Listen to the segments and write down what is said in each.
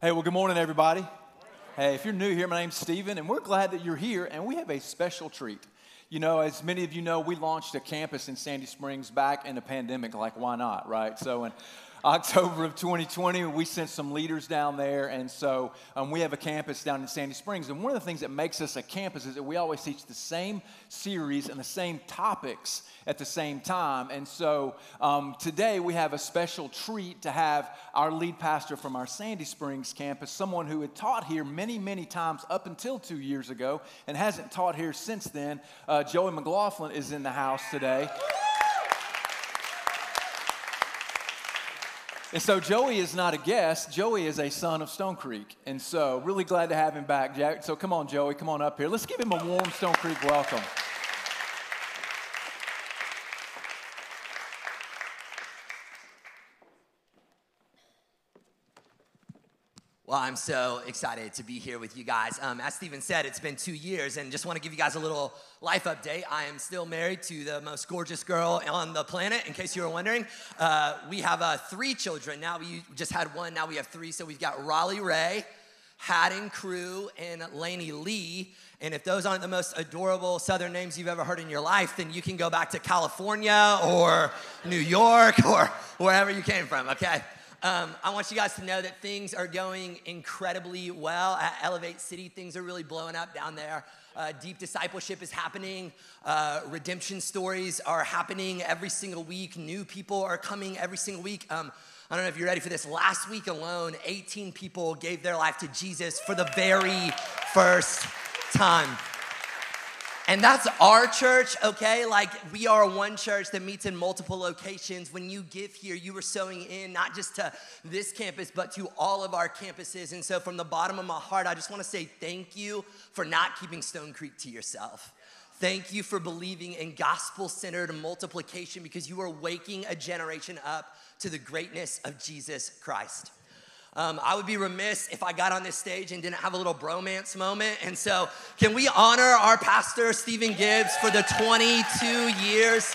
Hey, well, good morning, everybody. Hey, if you're new here, my name's Stephen, and we're glad that you're here, and we have a special treat. You know, as many of you know, we launched a campus in Sandy Springs back in the pandemic, like, why not, right? So, and October of 2020, we sent some leaders down there, and so um, we have a campus down in Sandy Springs. And one of the things that makes us a campus is that we always teach the same series and the same topics at the same time. And so um, today we have a special treat to have our lead pastor from our Sandy Springs campus, someone who had taught here many, many times up until two years ago and hasn't taught here since then. Uh, Joey McLaughlin is in the house today. And so Joey is not a guest. Joey is a son of Stone Creek. And so really glad to have him back, Jack. So come on, Joey, come on up here. Let's give him a warm Stone Creek welcome. Well, I'm so excited to be here with you guys. Um, as Stephen said, it's been two years, and just want to give you guys a little life update. I am still married to the most gorgeous girl on the planet, in case you were wondering. Uh, we have uh, three children. Now we just had one, now we have three. So we've got Raleigh Ray, Haddon Crew, and Laney Lee. And if those aren't the most adorable Southern names you've ever heard in your life, then you can go back to California or New York or wherever you came from, okay? Um, I want you guys to know that things are going incredibly well at Elevate City. Things are really blowing up down there. Uh, deep discipleship is happening. Uh, redemption stories are happening every single week. New people are coming every single week. Um, I don't know if you're ready for this. Last week alone, 18 people gave their life to Jesus for the very first time. And that's our church, okay? Like we are one church that meets in multiple locations. When you give here, you are sowing in not just to this campus, but to all of our campuses. And so, from the bottom of my heart, I just wanna say thank you for not keeping Stone Creek to yourself. Thank you for believing in gospel centered multiplication because you are waking a generation up to the greatness of Jesus Christ. Um, I would be remiss if I got on this stage and didn't have a little bromance moment. And so, can we honor our pastor, Stephen Gibbs, for the 22 years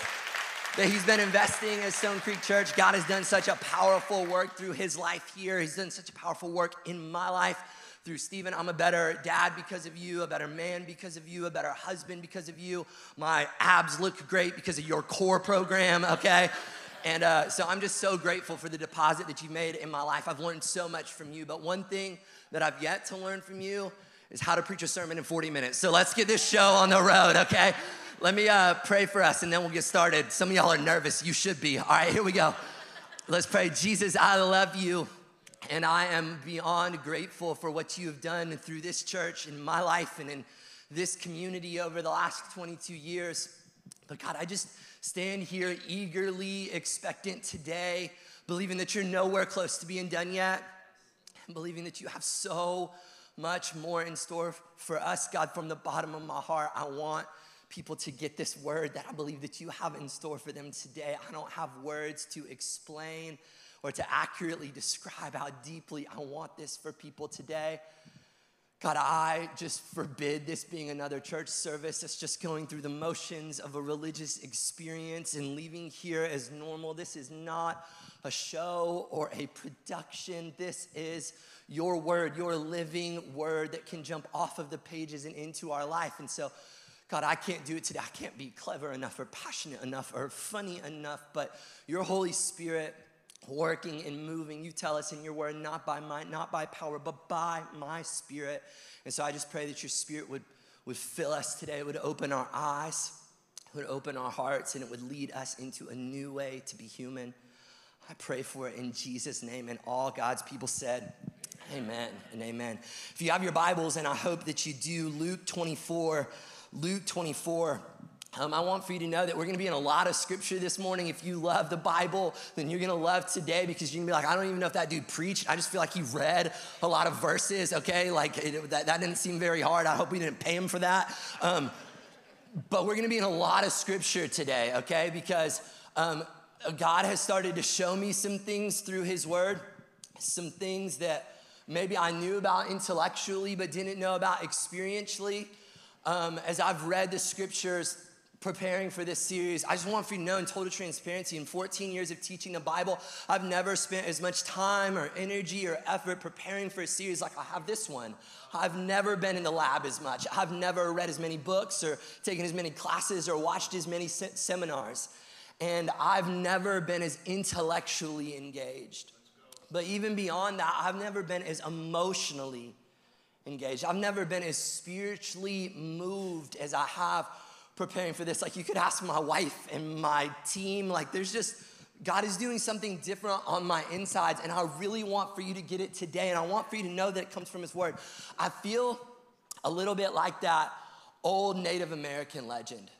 that he's been investing at Stone Creek Church? God has done such a powerful work through his life here. He's done such a powerful work in my life through Stephen. I'm a better dad because of you, a better man because of you, a better husband because of you. My abs look great because of your core program, okay? And uh, so I'm just so grateful for the deposit that you made in my life. I've learned so much from you, but one thing that I've yet to learn from you is how to preach a sermon in 40 minutes. So let's get this show on the road, okay? Let me uh, pray for us and then we'll get started. Some of y'all are nervous. You should be. All right, here we go. Let's pray. Jesus, I love you. And I am beyond grateful for what you have done through this church in my life and in this community over the last 22 years. But God, I just stand here eagerly expectant today, believing that you're nowhere close to being done yet, and believing that you have so much more in store for us, God, from the bottom of my heart. I want people to get this word that I believe that you have in store for them today. I don't have words to explain or to accurately describe how deeply I want this for people today. God, I just forbid this being another church service that's just going through the motions of a religious experience and leaving here as normal. This is not a show or a production. This is your word, your living word that can jump off of the pages and into our life. And so, God, I can't do it today. I can't be clever enough or passionate enough or funny enough, but your Holy Spirit working and moving. You tell us in your word, not by might, not by power, but by my spirit. And so I just pray that your spirit would, would fill us today, would open our eyes, would open our hearts, and it would lead us into a new way to be human. I pray for it in Jesus' name. And all God's people said, Amen and amen. If you have your Bibles, and I hope that you do, Luke 24, Luke 24. Um, I want for you to know that we're going to be in a lot of scripture this morning. If you love the Bible, then you're going to love today because you're going to be like, I don't even know if that dude preached. I just feel like he read a lot of verses, okay? Like it, that, that didn't seem very hard. I hope we didn't pay him for that. Um, but we're going to be in a lot of scripture today, okay? Because um, God has started to show me some things through his word, some things that maybe I knew about intellectually but didn't know about experientially. Um, as I've read the scriptures, preparing for this series, I just want for you to know in total transparency, in 14 years of teaching the Bible, I've never spent as much time or energy or effort preparing for a series like I have this one. I've never been in the lab as much. I've never read as many books or taken as many classes or watched as many se- seminars. And I've never been as intellectually engaged. But even beyond that, I've never been as emotionally engaged. I've never been as spiritually moved as I have preparing for this. Like, you could ask my wife and my team, like, there's just, God is doing something different on my insides, and I really want for you to get it today, and I want for you to know that it comes from His Word. I feel a little bit like that old Native American legend.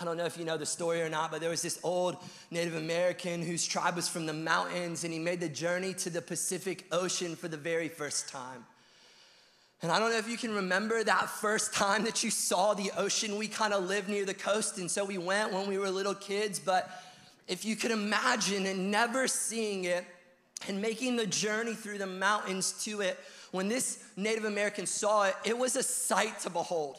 I don't know if you know the story or not, but there was this old Native American whose tribe was from the mountains, and he made the journey to the Pacific Ocean for the very first time. And I don't know if you can remember that first time that you saw the ocean. We kind of lived near the coast, and so we went when we were little kids. But if you could imagine and never seeing it and making the journey through the mountains to it, when this Native American saw it, it was a sight to behold.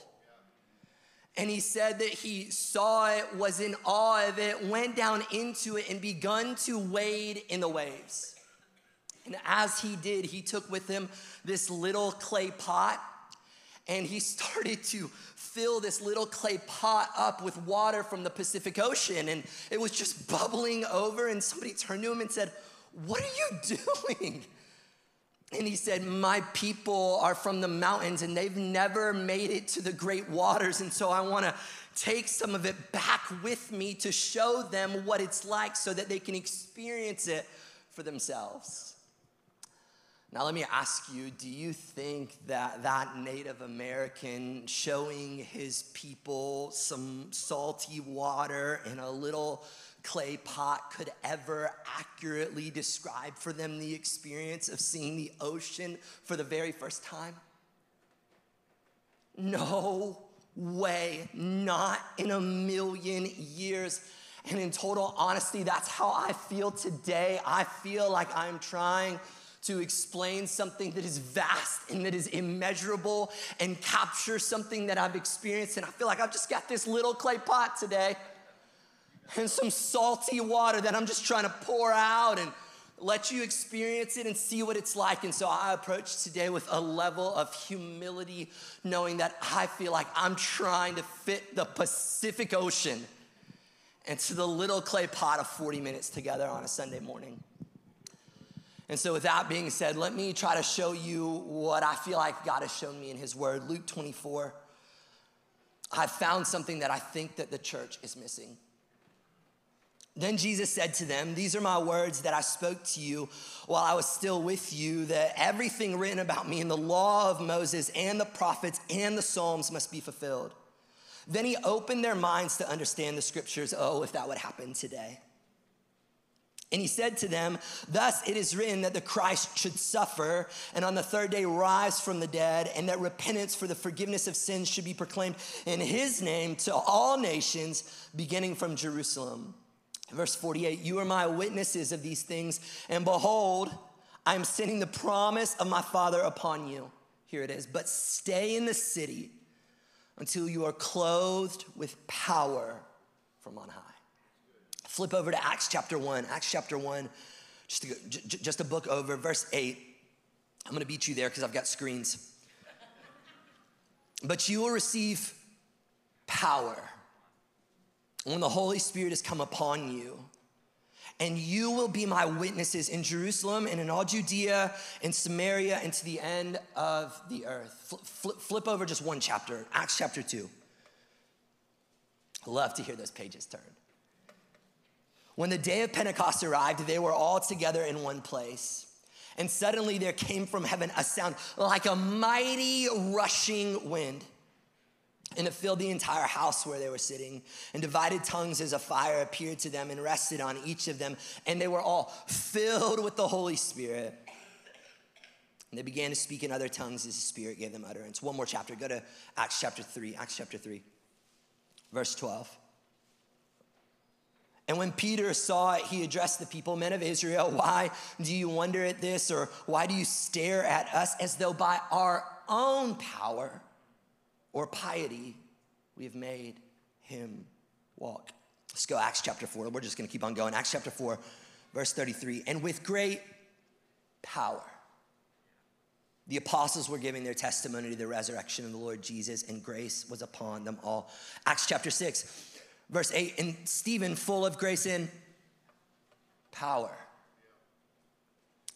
And he said that he saw it, was in awe of it, went down into it, and begun to wade in the waves. And as he did, he took with him this little clay pot and he started to fill this little clay pot up with water from the Pacific Ocean. And it was just bubbling over. And somebody turned to him and said, What are you doing? And he said, My people are from the mountains and they've never made it to the great waters. And so I want to take some of it back with me to show them what it's like so that they can experience it for themselves. Now, let me ask you do you think that that Native American showing his people some salty water in a little clay pot could ever accurately describe for them the experience of seeing the ocean for the very first time? No way, not in a million years. And in total honesty, that's how I feel today. I feel like I'm trying to explain something that is vast and that is immeasurable and capture something that I've experienced. And I feel like I've just got this little clay pot today and some salty water that I'm just trying to pour out and let you experience it and see what it's like. And so I approach today with a level of humility, knowing that I feel like I'm trying to fit the Pacific Ocean into the little clay pot of 40 minutes together on a Sunday morning. And so, with that being said, let me try to show you what I feel like God has shown me in His Word. Luke 24. I found something that I think that the church is missing. Then Jesus said to them, These are my words that I spoke to you while I was still with you, that everything written about me in the law of Moses and the prophets and the Psalms must be fulfilled. Then he opened their minds to understand the scriptures. Oh, if that would happen today. And he said to them, Thus it is written that the Christ should suffer and on the third day rise from the dead, and that repentance for the forgiveness of sins should be proclaimed in his name to all nations, beginning from Jerusalem. Verse 48 You are my witnesses of these things, and behold, I am sending the promise of my Father upon you. Here it is. But stay in the city until you are clothed with power from on high. Flip over to Acts chapter 1. Acts chapter 1, just a, just a book over, verse 8. I'm gonna beat you there because I've got screens. But you will receive power when the Holy Spirit has come upon you. And you will be my witnesses in Jerusalem and in all Judea and Samaria and to the end of the earth. Flip, flip over just one chapter, Acts chapter 2. Love to hear those pages turn. When the day of Pentecost arrived, they were all together in one place. And suddenly there came from heaven a sound like a mighty rushing wind. And it filled the entire house where they were sitting. And divided tongues as a fire appeared to them and rested on each of them. And they were all filled with the Holy Spirit. And they began to speak in other tongues as the Spirit gave them utterance. One more chapter. Go to Acts chapter 3. Acts chapter 3, verse 12. And when Peter saw it, he addressed the people, men of Israel, why do you wonder at this? Or why do you stare at us as though by our own power or piety we have made him walk. Let's go, Acts chapter 4. We're just gonna keep on going. Acts chapter 4, verse 33. And with great power, the apostles were giving their testimony to the resurrection of the Lord Jesus, and grace was upon them all. Acts chapter 6, verse 8. And Stephen, full of grace and power,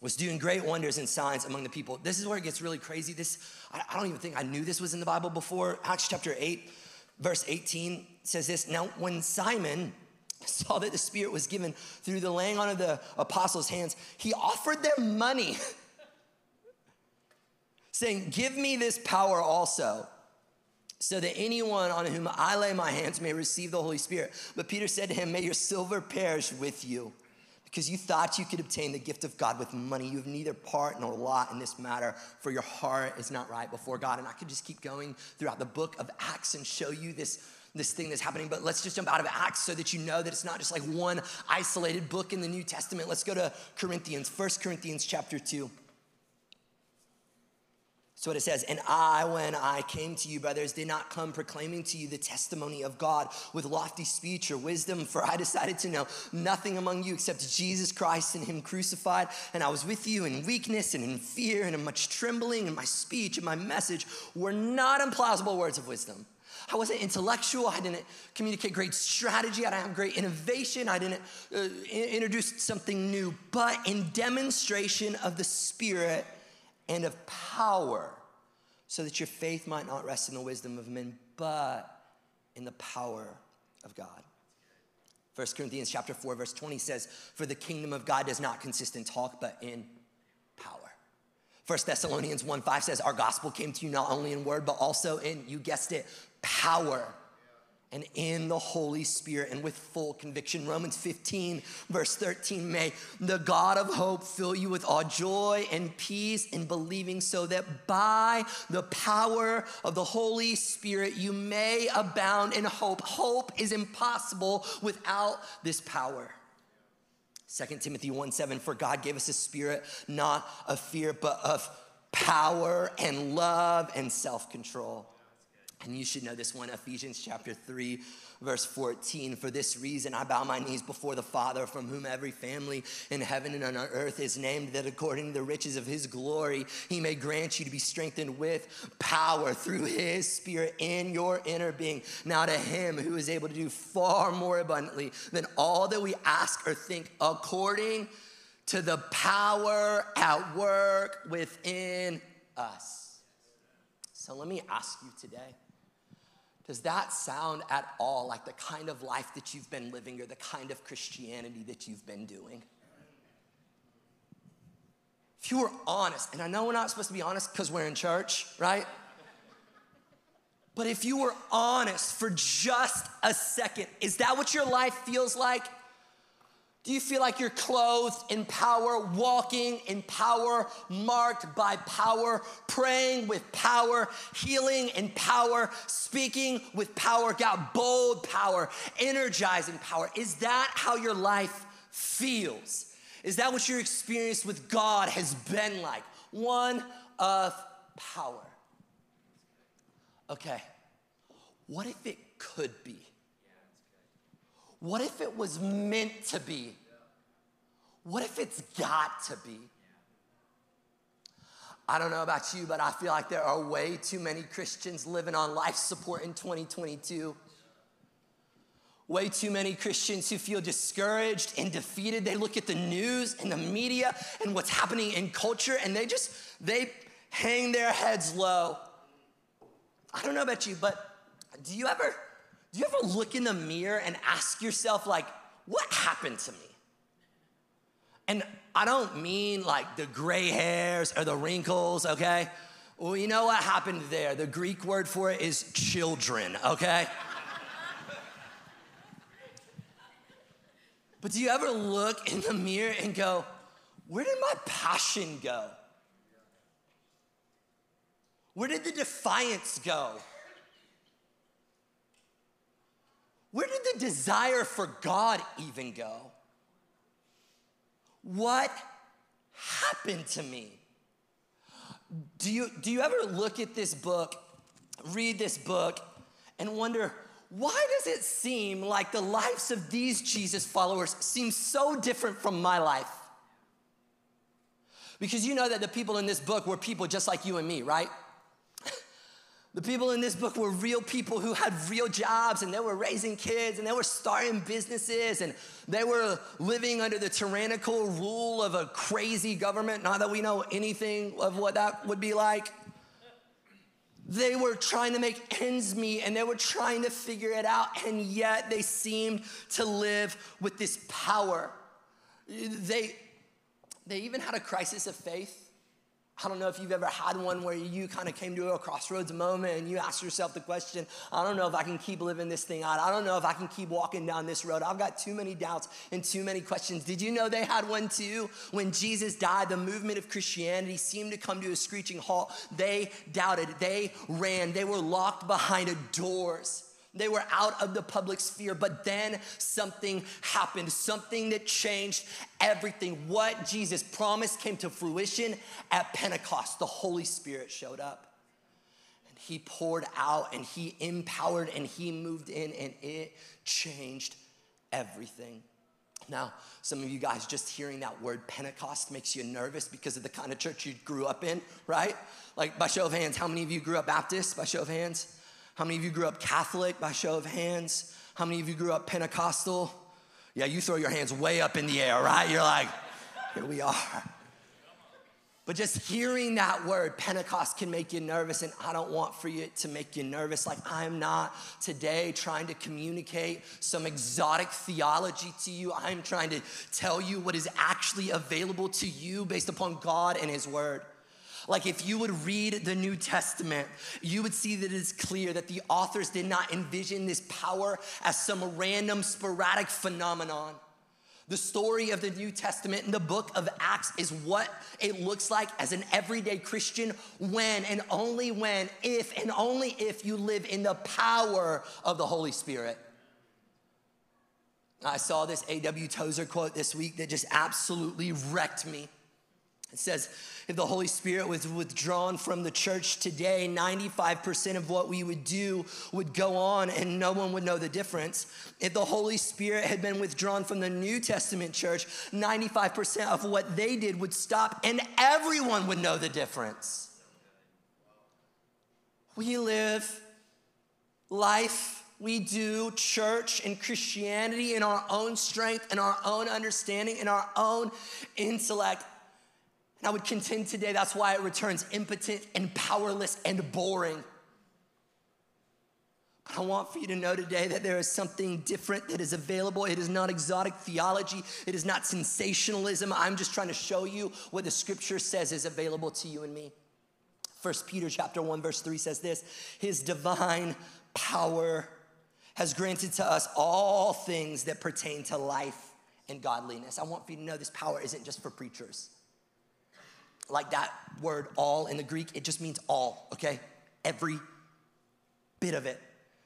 was doing great wonders and signs among the people. This is where it gets really crazy. This, I, don't even think I knew this was in the Bible before. Acts chapter 8, verse 18 says this Now, when Simon saw that the Spirit was given through the laying on of the apostles' hands, he offered them money, saying, Give me this power also. So that anyone on whom I lay my hands may receive the Holy Spirit. But Peter said to him, May your silver perish with you because you thought you could obtain the gift of God with money. You have neither part nor lot in this matter, for your heart is not right before God. And I could just keep going throughout the book of Acts and show you this, this thing that's happening. But let's just jump out of Acts so that you know that it's not just like one isolated book in the New Testament. Let's go to Corinthians, 1 Corinthians chapter 2. So what it says, and I, when I came to you, brothers, did not come proclaiming to you the testimony of God with lofty speech or wisdom, for I decided to know nothing among you except Jesus Christ and Him crucified. And I was with you in weakness and in fear and in much trembling, and my speech and my message were not implausible words of wisdom. I wasn't intellectual. I didn't communicate great strategy. I didn't have great innovation. I didn't uh, introduce something new, but in demonstration of the Spirit and of power, so that your faith might not rest in the wisdom of men, but in the power of God. 1 Corinthians chapter 4 verse 20 says, "For the kingdom of God does not consist in talk, but in power." 1 Thessalonians 1 5 says, Our gospel came to you not only in word, but also in, you guessed it, power and in the Holy Spirit and with full conviction. Romans 15, verse 13 May the God of hope fill you with all joy and peace in believing, so that by the power of the Holy Spirit you may abound in hope. Hope is impossible without this power. 2 Timothy 1 7, for God gave us a spirit not of fear, but of power and love and self control. And you should know this one, Ephesians chapter 3, verse 14. For this reason, I bow my knees before the Father, from whom every family in heaven and on earth is named, that according to the riches of his glory, he may grant you to be strengthened with power through his Spirit in your inner being. Now, to him who is able to do far more abundantly than all that we ask or think, according to the power at work within us. So, let me ask you today does that sound at all like the kind of life that you've been living or the kind of Christianity that you've been doing? If you were honest, and I know we're not supposed to be honest because we're in church, right? But if you were honest for just a second, is that what your life feels like? Do you feel like you're clothed in power, walking in power, marked by power, praying with power, healing in power, speaking with power, got bold power, energizing power? Is that how your life feels? Is that what your experience with God has been like? One of power. Okay, what if it could be? What if it was meant to be? What if it's got to be? I don't know about you, but I feel like there are way too many Christians living on life support in 2022. Way too many Christians who feel discouraged and defeated. They look at the news and the media and what's happening in culture and they just they hang their heads low. I don't know about you, but do you ever do you ever look in the mirror and ask yourself, like, what happened to me? And I don't mean like the gray hairs or the wrinkles, okay? Well, you know what happened there? The Greek word for it is children, okay? but do you ever look in the mirror and go, where did my passion go? Where did the defiance go? Where did the desire for God even go? What happened to me? Do you, do you ever look at this book, read this book, and wonder why does it seem like the lives of these Jesus followers seem so different from my life? Because you know that the people in this book were people just like you and me, right? The people in this book were real people who had real jobs and they were raising kids and they were starting businesses and they were living under the tyrannical rule of a crazy government. Not that we know anything of what that would be like. They were trying to make ends meet and they were trying to figure it out, and yet they seemed to live with this power. They, they even had a crisis of faith. I don't know if you've ever had one where you kind of came to a crossroads moment and you asked yourself the question I don't know if I can keep living this thing out. I don't know if I can keep walking down this road. I've got too many doubts and too many questions. Did you know they had one too? When Jesus died, the movement of Christianity seemed to come to a screeching halt. They doubted, they ran, they were locked behind doors. They were out of the public sphere, but then something happened, something that changed everything. What Jesus promised came to fruition at Pentecost. The Holy Spirit showed up. And he poured out and he empowered and he moved in and it changed everything. Now, some of you guys just hearing that word Pentecost makes you nervous because of the kind of church you grew up in, right? Like, by show of hands, how many of you grew up Baptist? By show of hands? How many of you grew up Catholic by show of hands? How many of you grew up Pentecostal? Yeah, you throw your hands way up in the air, right? You're like, here we are. But just hearing that word, Pentecost, can make you nervous, and I don't want for you to make you nervous. Like, I'm not today trying to communicate some exotic theology to you. I'm trying to tell you what is actually available to you based upon God and His Word. Like if you would read the New Testament, you would see that it is clear that the authors did not envision this power as some random sporadic phenomenon. The story of the New Testament in the book of Acts is what it looks like as an everyday Christian when and only when, if and only if you live in the power of the Holy Spirit. I saw this A.W. Tozer quote this week that just absolutely wrecked me. It says, if the Holy Spirit was withdrawn from the church today, 95% of what we would do would go on and no one would know the difference. If the Holy Spirit had been withdrawn from the New Testament church, 95% of what they did would stop and everyone would know the difference. We live life we do church and Christianity in our own strength in our own understanding in our own intellect. And I would contend today that's why it returns impotent and powerless and boring. But I want for you to know today that there is something different that is available. It is not exotic theology, it is not sensationalism. I'm just trying to show you what the scripture says is available to you and me. First Peter chapter 1 verse 3 says this, his divine power has granted to us all things that pertain to life and godliness. I want for you to know this power isn't just for preachers like that word all in the Greek, it just means all, okay? Every bit of it.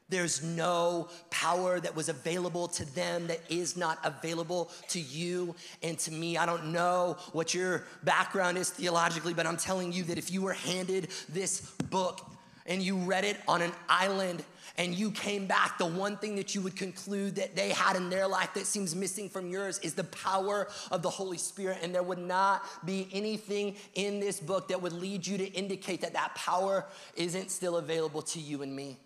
There's no power that was available to them that is not available to you and to me. I don't know what your background is theologically, but I'm telling you that if you were handed this book and you read it on an island and you came back, the one thing that you would conclude that they had in their life that seems missing from yours is the power of the Holy Spirit. And there would not be anything in this book that would lead you to indicate that that power isn't still available to you and me.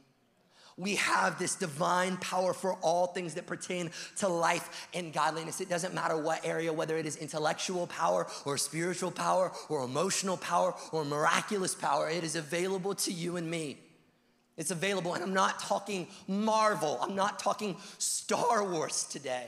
We have this divine power for all things that pertain to life and godliness. It doesn't matter what area, whether it is intellectual power or spiritual power or emotional power or miraculous power, it is available to you and me. It's available, and I'm not talking Marvel, I'm not talking Star Wars today.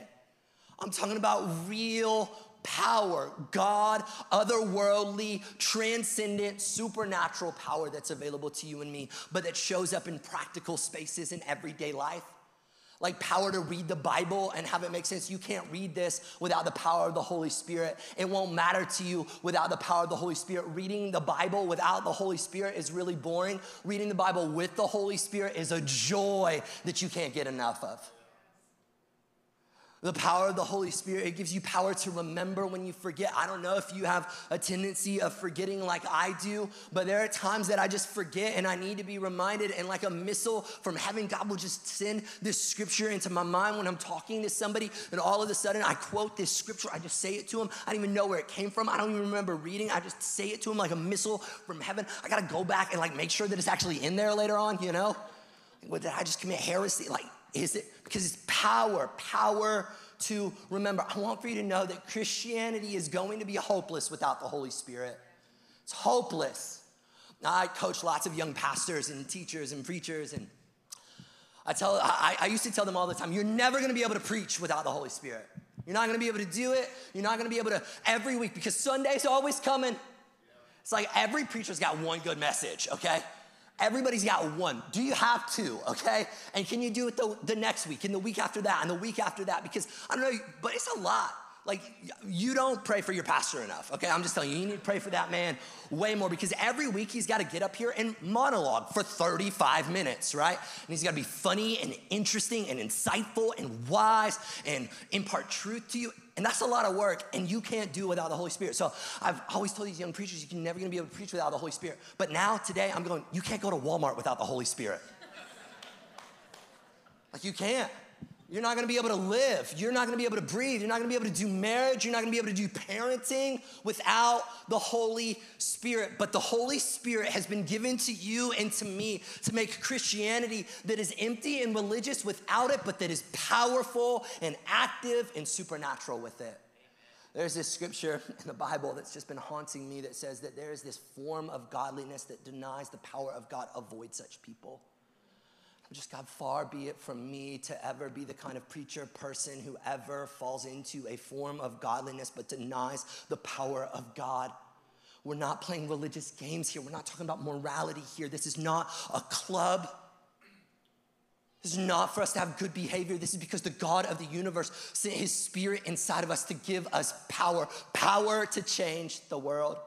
I'm talking about real power, God, otherworldly, transcendent, supernatural power that's available to you and me, but that shows up in practical spaces in everyday life like power to read the Bible and have it make sense. You can't read this without the power of the Holy Spirit. It won't matter to you without the power of the Holy Spirit. Reading the Bible without the Holy Spirit is really boring. Reading the Bible with the Holy Spirit is a joy that you can't get enough of. The power of the Holy Spirit, it gives you power to remember when you forget. I don't know if you have a tendency of forgetting like I do, but there are times that I just forget and I need to be reminded. And like a missile from heaven, God will just send this scripture into my mind when I'm talking to somebody. And all of a sudden, I quote this scripture. I just say it to them. I don't even know where it came from. I don't even remember reading. I just say it to them like a missile from heaven. I got to go back and like make sure that it's actually in there later on, you know? What, did I just commit heresy? Like, is it? Because it's power, power to remember. I want for you to know that Christianity is going to be hopeless without the Holy Spirit. It's hopeless. Now, I coach lots of young pastors and teachers and preachers, and I tell I, I used to tell them all the time, you're never gonna be able to preach without the Holy Spirit. You're not gonna be able to do it. You're not gonna be able to every week because Sunday's always coming. It's like every preacher's got one good message, okay? Everybody's got one. Do you have two, okay? And can you do it the, the next week and the week after that and the week after that? Because I don't know, but it's a lot. Like, you don't pray for your pastor enough, okay? I'm just telling you, you need to pray for that man way more because every week he's got to get up here and monologue for 35 minutes, right? And he's got to be funny and interesting and insightful and wise and impart truth to you. And that's a lot of work, and you can't do without the Holy Spirit. So I've always told these young preachers, you're never gonna be able to preach without the Holy Spirit. But now, today, I'm going, you can't go to Walmart without the Holy Spirit. like, you can't. You're not gonna be able to live. You're not gonna be able to breathe. You're not gonna be able to do marriage. You're not gonna be able to do parenting without the Holy Spirit. But the Holy Spirit has been given to you and to me to make Christianity that is empty and religious without it, but that is powerful and active and supernatural with it. There's this scripture in the Bible that's just been haunting me that says that there is this form of godliness that denies the power of God. Avoid such people. Just God, far be it from me to ever be the kind of preacher person who ever falls into a form of godliness but denies the power of God. We're not playing religious games here. We're not talking about morality here. This is not a club. This is not for us to have good behavior. This is because the God of the universe sent his spirit inside of us to give us power, power to change the world.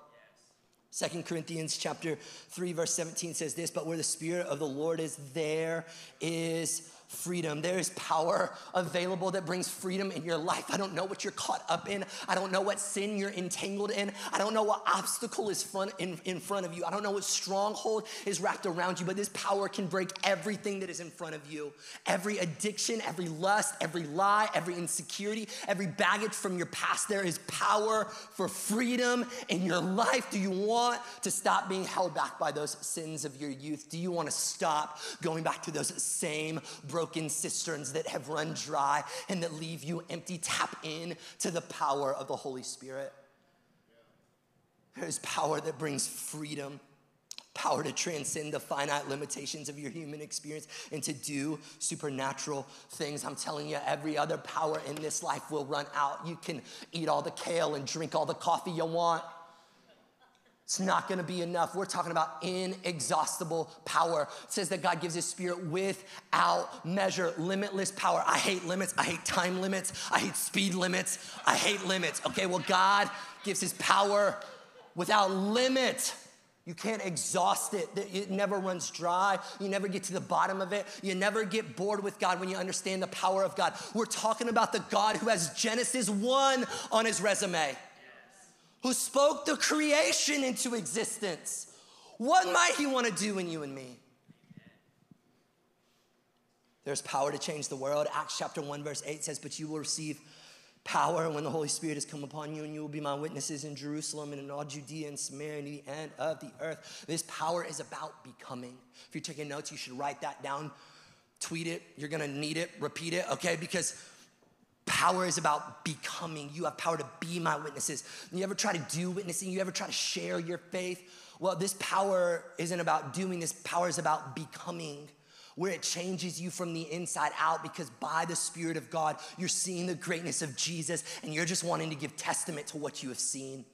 Second Corinthians chapter 3 verse 17 says this, but where the spirit of the Lord is there is freedom. There is power available that brings freedom in your life. I don't know what you're caught up in. I don't know what sin you're entangled in. I don't know what obstacle is front in, in front of you. I don't know what stronghold is wrapped around you, but this power can break everything that is in front of you. Every addiction, every lust, every lie, every insecurity, every baggage from your past. There is power for freedom in your life. Do you want to stop being held back by those sins of your youth? Do you want to stop going back to those same broken broken cisterns that have run dry and that leave you empty. Tap in to the power of the Holy Spirit. There's power that brings freedom power to transcend the finite limitations of your human experience and to do supernatural things. I'm telling you, every other power in this life will run out. You can eat all the kale and drink all the coffee you want. It's not gonna be enough. We're talking about inexhaustible power. It says that God gives his spirit without measure, limitless power. I hate limits. I hate time limits. I hate speed limits. I hate limits. Okay, well, God gives his power without limit. You can't exhaust it. It never runs dry. You never get to the bottom of it. You never get bored with God when you understand the power of God. We're talking about the God who has Genesis 1 on his resume who spoke the creation into existence. What might he want to do in you and me? There's power to change the world. Acts chapter 1, verse 8 says, But you will receive power when the Holy Spirit has come upon you, and you will be my witnesses in Jerusalem and in all Judea and Samaria and the end of the earth. This power is about becoming. If you're taking notes, you should write that down, tweet it. You're gonna need it, repeat it, okay? Because Power is about becoming. You have power to be my witnesses. You ever try to do witnessing? You ever try to share your faith? Well, this power isn't about doing, this power is about becoming where it changes you from the inside out because by the Spirit of God, you're seeing the greatness of Jesus and you're just wanting to give testament to what you have seen.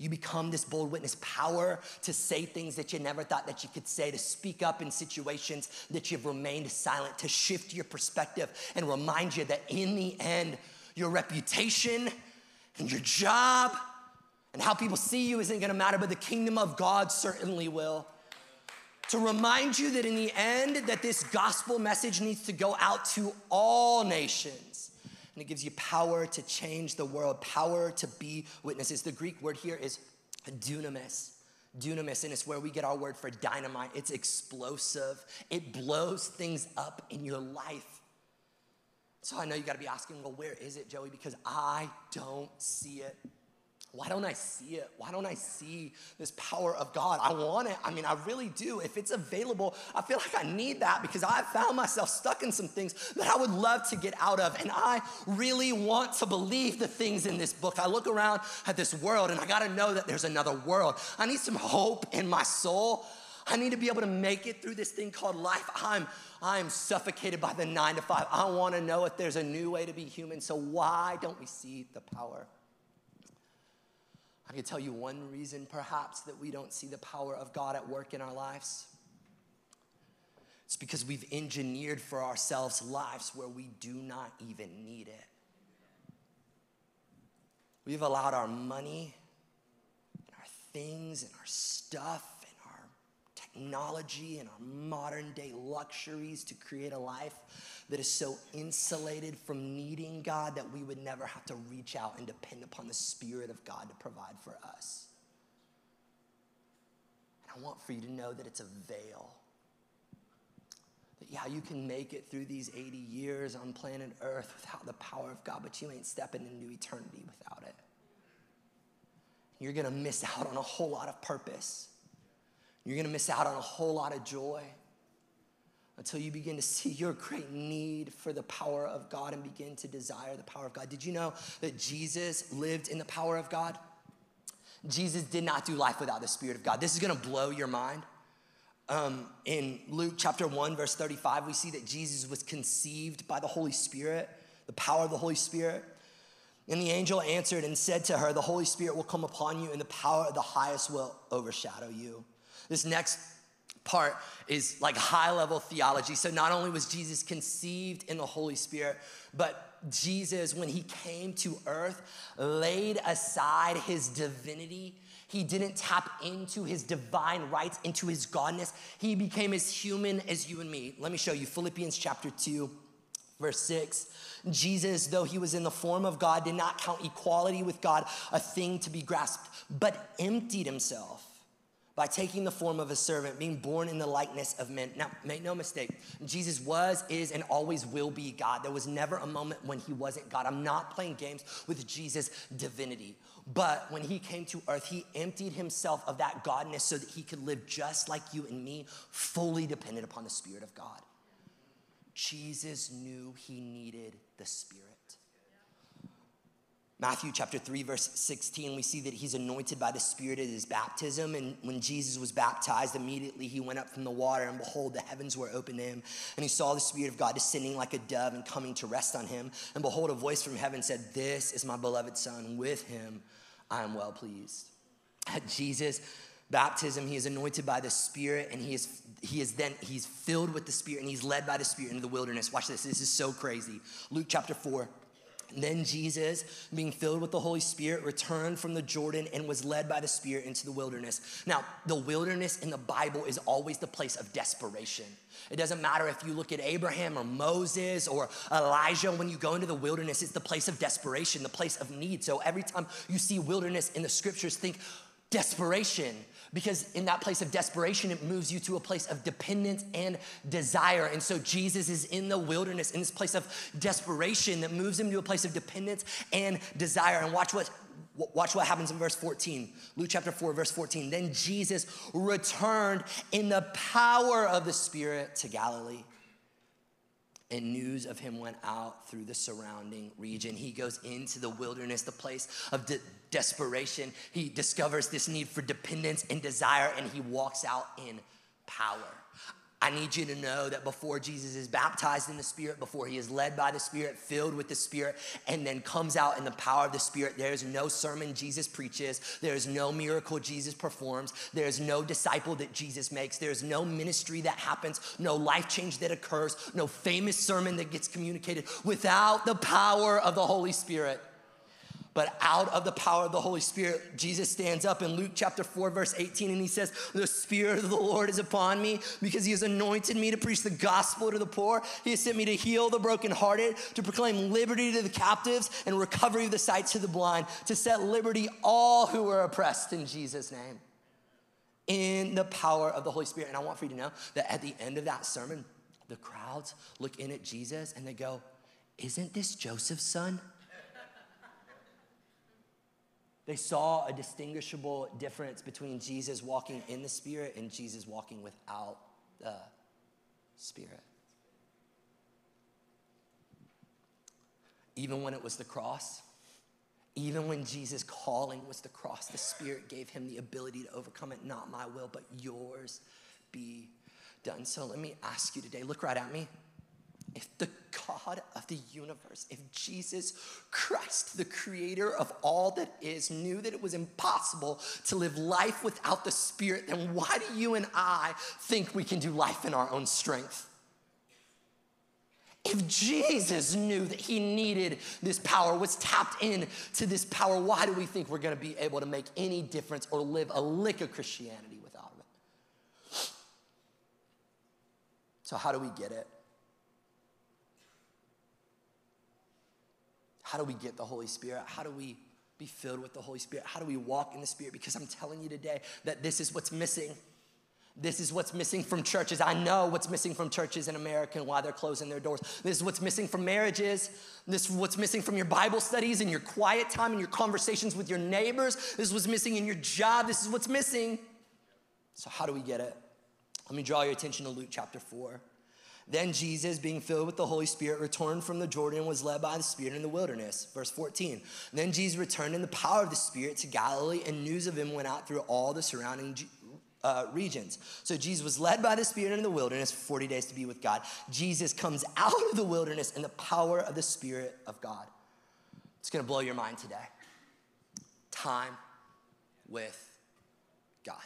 You become this bold witness, power to say things that you never thought that you could say, to speak up in situations that you've remained silent, to shift your perspective and remind you that in the end, your reputation and your job and how people see you isn't gonna matter, but the kingdom of God certainly will. To remind you that in the end, that this gospel message needs to go out to all nations and it gives you power to change the world, power to be witnesses. The Greek word here is dunamis. Dunamis, and it's where we get our word for dynamite. It's explosive, it blows things up in your life. So I know you gotta be asking, well, where is it, Joey? Because I don't see it. Why don't I see it? Why don't I see this power of God? I want it. I mean, I really do. If it's available, I feel like I need that because I found myself stuck in some things that I would love to get out of. And I really want to believe the things in this book. I look around at this world and I got to know that there's another world. I need some hope in my soul. I need to be able to make it through this thing called life. I'm I'm suffocated by the 9 to 5. I want to know if there's a new way to be human. So why don't we see the power I can tell you one reason, perhaps, that we don't see the power of God at work in our lives. It's because we've engineered for ourselves lives where we do not even need it. We've allowed our money, and our things, and our stuff, technology, and our modern day luxuries to create a life that is so insulated from needing God that we would never have to reach out and depend upon the Spirit of God to provide for us. And I want for you to know that it's a veil. That, yeah, you can make it through these 80 years on planet Earth without the power of God, but you ain't stepping into eternity without it. You're gonna miss out on a whole lot of purpose. You're gonna miss out on a whole lot of joy until you begin to see your great need for the power of God and begin to desire the power of God. Did you know that Jesus lived in the power of God? Jesus did not do life without the Spirit of God. This is gonna blow your mind. Um, in Luke chapter 1, verse 35, we see that Jesus was conceived by the Holy Spirit, the power of the Holy Spirit. And the angel answered and said to her, The Holy Spirit will come upon you, and the power of the highest will overshadow you. This next part is like high level theology. So not only was Jesus conceived in the Holy Spirit, but Jesus, when he came to earth, laid aside his divinity. He didn't tap into his divine rights, into his godness. He became as human as you and me. Let me show you Philippians chapter 2, verse 6. Jesus, though he was in the form of God, did not count equality with God a thing to be grasped, but emptied himself by taking the form of a servant, being born in the likeness of men. Now, make no mistake, Jesus was, is, and always will be God. There was never a moment when he wasn't God. I'm not playing games with Jesus' divinity. But when he came to earth, he emptied himself of that godness so that he could live just like you and me, fully dependent upon the Spirit of God. Jesus knew he needed the Spirit. Matthew chapter 3, verse 16, we see that he's anointed by the Spirit at his baptism. And when Jesus was baptized, immediately he went up from the water, and behold, the heavens were opened to him. And he saw the Spirit of God descending like a dove and coming to rest on him. And behold, a voice from heaven said, This is my beloved Son. With him I am well pleased. At Jesus' baptism, he is anointed by the Spirit, and he is, he is then he's filled with the Spirit, and he's led by the Spirit into the wilderness. Watch this, this is so crazy. Luke chapter 4. Then Jesus, being filled with the Holy Spirit, returned from the Jordan and was led by the Spirit into the wilderness. Now, the wilderness in the Bible is always the place of desperation. It doesn't matter if you look at Abraham or Moses or Elijah, when you go into the wilderness, it's the place of desperation, the place of need. So every time you see wilderness in the scriptures, think desperation because in that place of desperation, it moves you to a place of dependence and desire. And so Jesus is in the wilderness, in this place of desperation that moves him to a place of dependence and desire. And watch what Watch what happens in verse 14. Luke chapter 4, verse 14. Then Jesus returned in the power of the Spirit to Galilee and news of him went out through the surrounding region. He goes into the wilderness, the place of de- desperation. He discovers this need for dependence and desire, and he walks out in power. I need you to know that before Jesus is baptized in the Spirit, before he is led by the Spirit, filled with the Spirit, and then comes out in the power of the Spirit, there's no sermon Jesus preaches, there's no miracle Jesus performs, there's no disciple that Jesus makes, there's no ministry that happens, no life change that occurs, no famous sermon that gets communicated without the power of the Holy Spirit. But out of the power of the Holy Spirit, Jesus stands up in Luke chapter 4, verse 18, and he says, The Spirit of the Lord is upon me because he has anointed me to preach the gospel to the poor. He has sent me to heal the brokenhearted, to proclaim liberty to the captives and recovery of the sight to the blind, to set liberty all who are oppressed in Jesus' name. In the power of the Holy Spirit. And I want for you to know that at the end of that sermon, the crowds look in at Jesus and they go, Isn't this Joseph's son? They saw a distinguishable difference between Jesus walking in the Spirit and Jesus walking without the Spirit. Even when it was the cross, even when Jesus' calling was the cross, the Spirit gave him the ability to overcome it. Not my will, but yours be done. So let me ask you today look right at me. If the God of the universe, if Jesus Christ, the creator of all that is, knew that it was impossible to live life without the Spirit, then why do you and I think we can do life in our own strength? If Jesus knew that he needed this power, was tapped in to this power, why do we think we're gonna be able to make any difference or live a lick of Christianity without it? So, how do we get it? How do we get the Holy Spirit? How do we be filled with the Holy Spirit? How do we walk in the Spirit? Because I'm telling you today that this is what's missing. This is what's missing from churches. I know what's missing from churches in America and why they're closing their doors. This is what's missing from marriages. This is what's missing from your Bible studies and your quiet time and your conversations with your neighbors. This is what's missing in your job. This is what's missing. So, how do we get it? Let me draw your attention to Luke chapter 4. Then Jesus, being filled with the Holy Spirit, returned from the Jordan and was led by the Spirit in the wilderness. Verse 14. Then Jesus returned in the power of the Spirit to Galilee, and news of him went out through all the surrounding uh, regions. So Jesus was led by the Spirit in the wilderness for 40 days to be with God. Jesus comes out of the wilderness in the power of the Spirit of God. It's gonna blow your mind today. Time with God.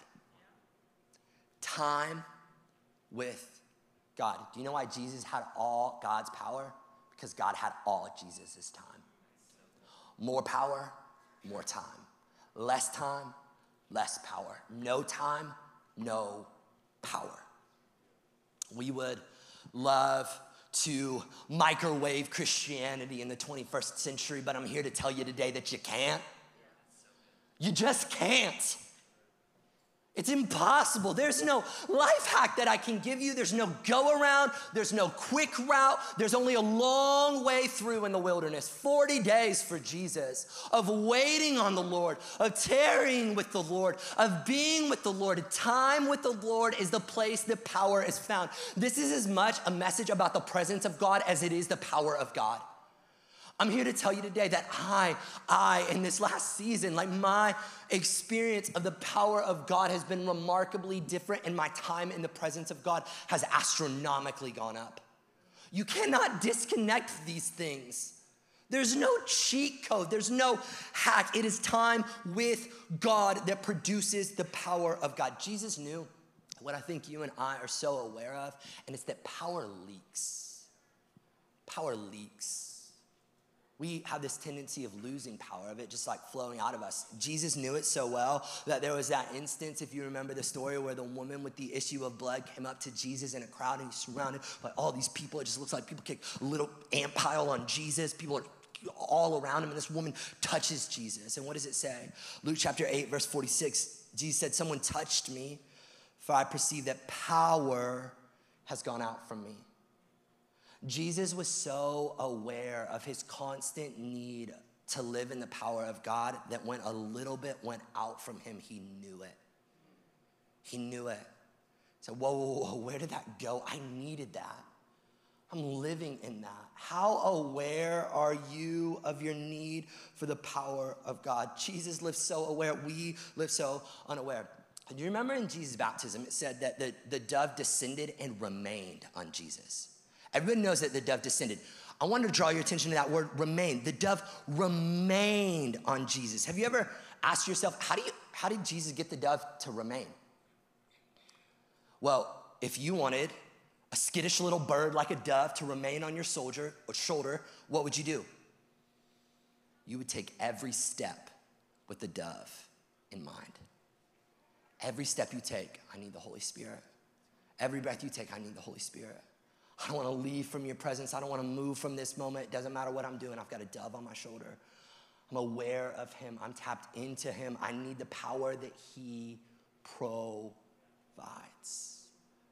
Time with God. Do you know why Jesus had all God's power? Because God had all Jesus' time. More power, more time. Less time, less power. No time, no power. We would love to microwave Christianity in the 21st century, but I'm here to tell you today that you can't. You just can't. It's impossible. There's no life hack that I can give you. There's no go around. There's no quick route. There's only a long way through in the wilderness 40 days for Jesus of waiting on the Lord, of tarrying with the Lord, of being with the Lord. Time with the Lord is the place the power is found. This is as much a message about the presence of God as it is the power of God. I'm here to tell you today that I, I, in this last season, like my experience of the power of God has been remarkably different, and my time in the presence of God has astronomically gone up. You cannot disconnect these things. There's no cheat code, there's no hack. It is time with God that produces the power of God. Jesus knew what I think you and I are so aware of, and it's that power leaks. Power leaks we have this tendency of losing power of it just like flowing out of us. Jesus knew it so well that there was that instance, if you remember the story, where the woman with the issue of blood came up to Jesus in a crowd and he's surrounded by all these people. It just looks like people kick a little ant pile on Jesus. People are all around him, and this woman touches Jesus. And what does it say? Luke chapter 8, verse 46, Jesus said, Someone touched me, for I perceive that power has gone out from me. Jesus was so aware of his constant need to live in the power of God that when a little bit went out from him, he knew it. He knew it. So, whoa, whoa, whoa, where did that go? I needed that. I'm living in that. How aware are you of your need for the power of God? Jesus lived so aware, we live so unaware. Do you remember in Jesus' baptism, it said that the, the dove descended and remained on Jesus? Everybody knows that the dove descended. I want to draw your attention to that word remain. The dove remained on Jesus. Have you ever asked yourself, how, do you, how did Jesus get the dove to remain? Well, if you wanted a skittish little bird like a dove to remain on your soldier or shoulder, what would you do? you would take every step with the dove in mind. Every step you take, I need the Holy Spirit. Every breath you take, I need the Holy Spirit. I don't want to leave from your presence. I don't want to move from this moment. It doesn't matter what I'm doing. I've got a dove on my shoulder. I'm aware of him. I'm tapped into him. I need the power that he provides.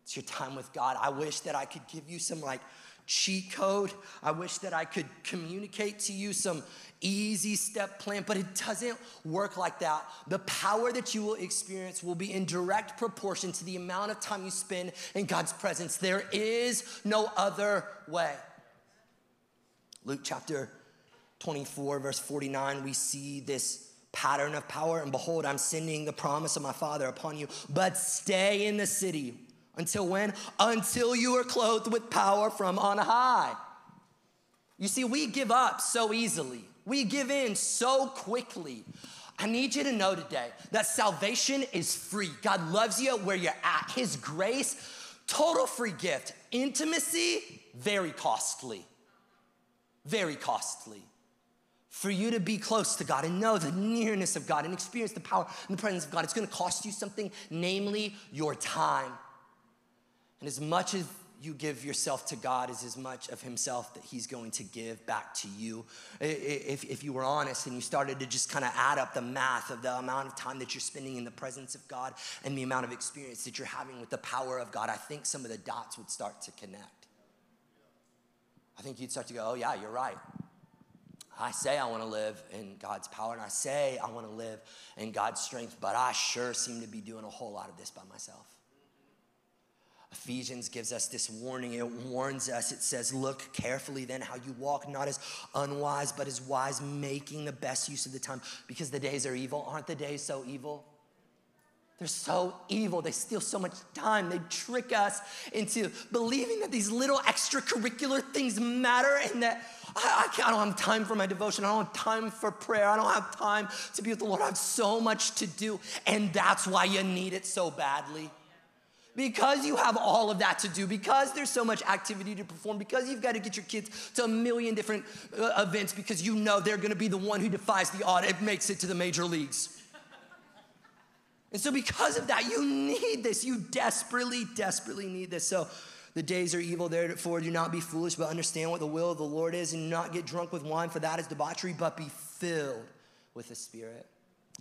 It's your time with God. I wish that I could give you some like cheat code. I wish that I could communicate to you some easy step plan, but it doesn't work like that. The power that you will experience will be in direct proportion to the amount of time you spend in God's presence. There is no other way. Luke chapter 24, verse 49, we see this pattern of power. And behold, I'm sending the promise of my Father upon you, but stay in the city. Until when? Until you are clothed with power from on high. You see, we give up so easily. We give in so quickly. I need you to know today that salvation is free. God loves you where you're at. His grace, total free gift. Intimacy, very costly. Very costly. For you to be close to God and know the nearness of God and experience the power and the presence of God, it's gonna cost you something, namely your time. And as much as you give yourself to God is as much of Himself that He's going to give back to you. If, if you were honest and you started to just kind of add up the math of the amount of time that you're spending in the presence of God and the amount of experience that you're having with the power of God, I think some of the dots would start to connect. I think you'd start to go, oh, yeah, you're right. I say I want to live in God's power and I say I want to live in God's strength, but I sure seem to be doing a whole lot of this by myself. Ephesians gives us this warning. It warns us. It says, Look carefully then how you walk, not as unwise, but as wise, making the best use of the time because the days are evil. Aren't the days so evil? They're so evil. They steal so much time. They trick us into believing that these little extracurricular things matter and that I, I, I, don't have time for my devotion. I don't have time for prayer. I don't have time to be with the Lord. I have so much to do. And that's why you need it so badly because you have all of that to do, because there's so much activity to perform, because you've got to get your kids to a million different uh, events because you know they're going to be the one who defies the odd and makes it to the major leagues. and so, because of that, you need this. You desperately, desperately need this. So, the days are evil, therefore do not be foolish, but understand what the will of the Lord is, and not get drunk with wine, for that is debauchery, but be filled with the Spirit.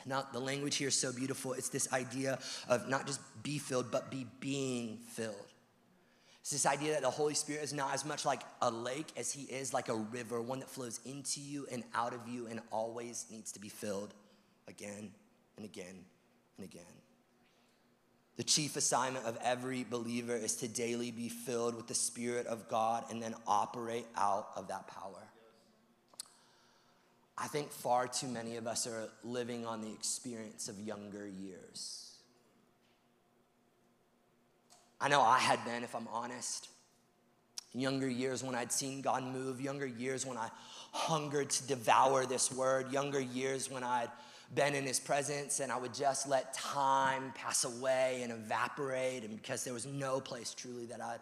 Now, the language here is so beautiful. It's this idea of not just be filled, but be being filled. It's this idea that the Holy Spirit is not as much like a lake as he is like a river, one that flows into you and out of you and always needs to be filled again and again and again. The chief assignment of every believer is to daily be filled with the Spirit of God and then operate out of that power. I think far too many of us are living on the experience of younger years. I know I had been, if I'm honest. Younger years when I'd seen God move, younger years when I hungered to devour this word, younger years when I'd been in his presence and I would just let time pass away and evaporate, and because there was no place truly that I'd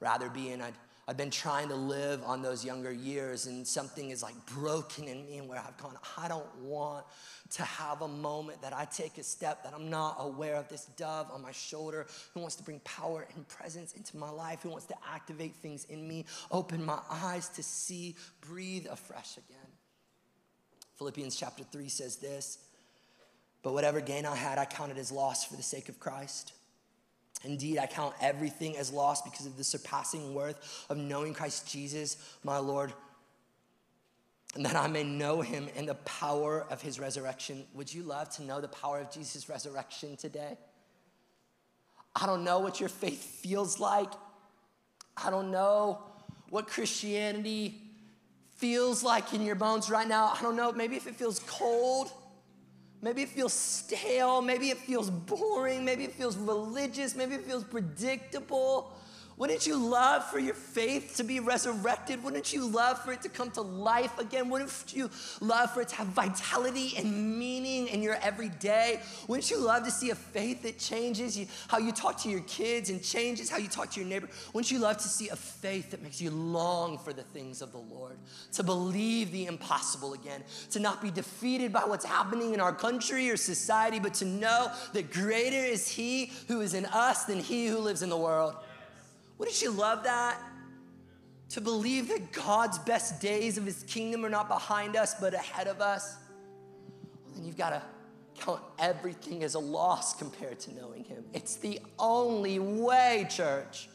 rather be in, I'd I've been trying to live on those younger years, and something is like broken in me, and where I've gone, I don't want to have a moment that I take a step that I'm not aware of this dove on my shoulder who wants to bring power and presence into my life, who wants to activate things in me, open my eyes to see, breathe afresh again. Philippians chapter 3 says this But whatever gain I had, I counted as loss for the sake of Christ. Indeed, I count everything as lost because of the surpassing worth of knowing Christ Jesus, my Lord, and that I may know him in the power of his resurrection. Would you love to know the power of Jesus' resurrection today? I don't know what your faith feels like. I don't know what Christianity feels like in your bones right now. I don't know, maybe if it feels cold. Maybe it feels stale. Maybe it feels boring. Maybe it feels religious. Maybe it feels predictable. Wouldn't you love for your faith to be resurrected? Wouldn't you love for it to come to life again? Wouldn't you love for it to have vitality and meaning in your everyday? Wouldn't you love to see a faith that changes you, how you talk to your kids and changes how you talk to your neighbor? Wouldn't you love to see a faith that makes you long for the things of the Lord, to believe the impossible again, to not be defeated by what's happening in our country or society, but to know that greater is He who is in us than He who lives in the world? Wouldn't you love that? To believe that God's best days of his kingdom are not behind us, but ahead of us? Well, then you've got to count everything as a loss compared to knowing him. It's the only way, church.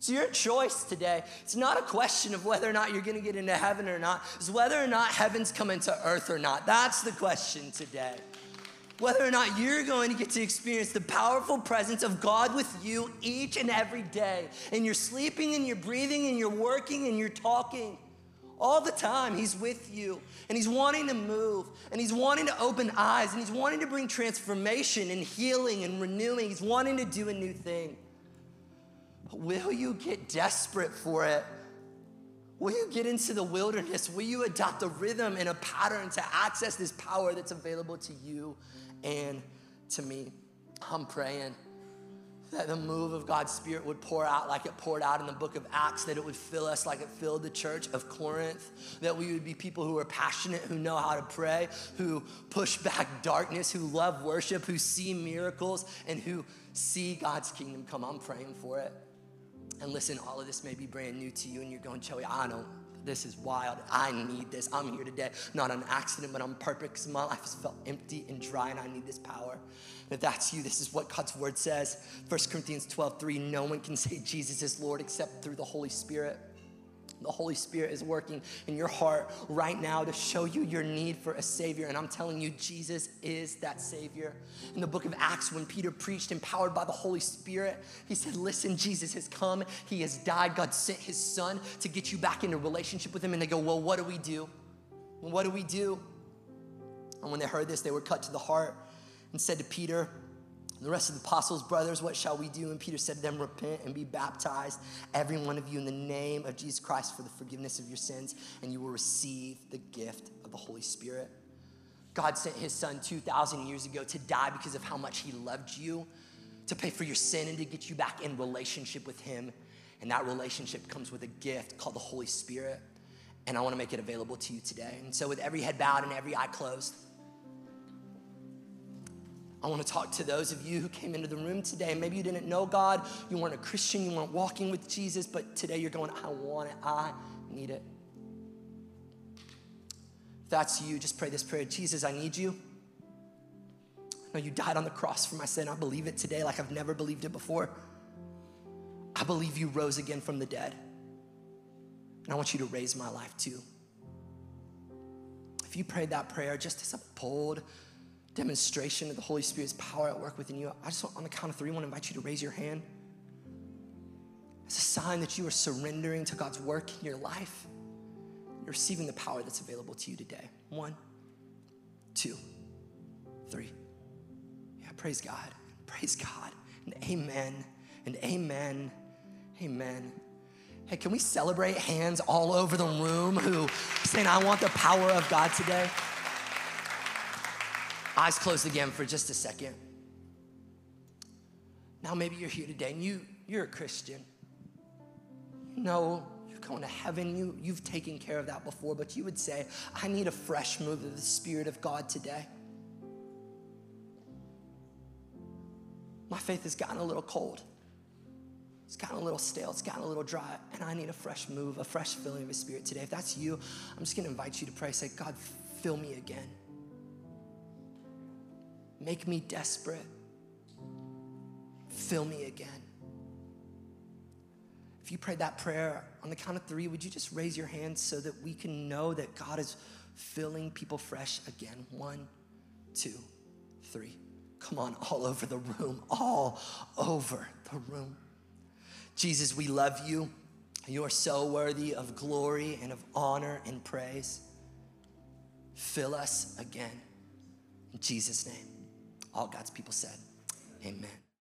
So, your choice today, it's not a question of whether or not you're gonna get into heaven or not, it's whether or not heaven's coming to earth or not. That's the question today whether or not you're going to get to experience the powerful presence of God with you each and every day. And you're sleeping and you're breathing and you're working and you're talking. All the time, He's with you and He's wanting to move and He's wanting to open eyes and He's wanting to bring transformation and healing and renewing. He's wanting to do a new thing. But will you get desperate for it? Will you get into the wilderness? Will you adopt a rhythm and a pattern to access this power that's available to you and to me. I'm praying that the move of God's Spirit would pour out like it poured out in the book of Acts, that it would fill us like it filled the church of Corinth, that we would be people who are passionate, who know how to pray, who push back darkness, who love worship, who see miracles, and who see God's kingdom come. I'm praying for it. And listen, all of this may be brand new to you, and you're going, Joey, I don't this is wild. I need this. I'm here today, not on accident, but on purpose because my life has felt empty and dry and I need this power. If that's you, this is what God's word says. 1 Corinthians 12, 3, no one can say Jesus is Lord except through the Holy Spirit. The Holy Spirit is working in your heart right now to show you your need for a Savior. And I'm telling you, Jesus is that Savior. In the book of Acts, when Peter preached empowered by the Holy Spirit, he said, Listen, Jesus has come, He has died. God sent His Son to get you back into relationship with Him. And they go, Well, what do we do? what do we do? And when they heard this, they were cut to the heart and said to Peter, the rest of the apostles, brothers, what shall we do? And Peter said to them, Repent and be baptized, every one of you, in the name of Jesus Christ for the forgiveness of your sins, and you will receive the gift of the Holy Spirit. God sent his son 2,000 years ago to die because of how much he loved you, to pay for your sin, and to get you back in relationship with him. And that relationship comes with a gift called the Holy Spirit. And I want to make it available to you today. And so, with every head bowed and every eye closed, I want to talk to those of you who came into the room today. Maybe you didn't know God, you weren't a Christian, you weren't walking with Jesus, but today you're going, I want it, I need it. If that's you, just pray this prayer Jesus, I need you. I know you died on the cross for my sin. I believe it today like I've never believed it before. I believe you rose again from the dead. And I want you to raise my life too. If you prayed that prayer just as a bold, demonstration of the Holy Spirit's power at work within you, I just want, on the count of three, want to invite you to raise your hand. It's a sign that you are surrendering to God's work in your life. You're receiving the power that's available to you today. One, two, three. Yeah, praise God. Praise God. And amen. And amen. Amen. Hey, can we celebrate hands all over the room who saying, I want the power of God today? Eyes closed again for just a second. Now, maybe you're here today and you, you're a Christian. You know you're going to heaven. You, you've taken care of that before, but you would say, I need a fresh move of the Spirit of God today. My faith has gotten a little cold. It's gotten a little stale, it's gotten a little dry, and I need a fresh move, a fresh filling of His Spirit today. If that's you, I'm just gonna invite you to pray. Say, God, fill me again. Make me desperate. Fill me again. If you prayed that prayer on the count of three, would you just raise your hand so that we can know that God is filling people fresh again? One, two, three. Come on, all over the room, all over the room. Jesus, we love you. You are so worthy of glory and of honor and praise. Fill us again. In Jesus' name. All God's people said, Amen.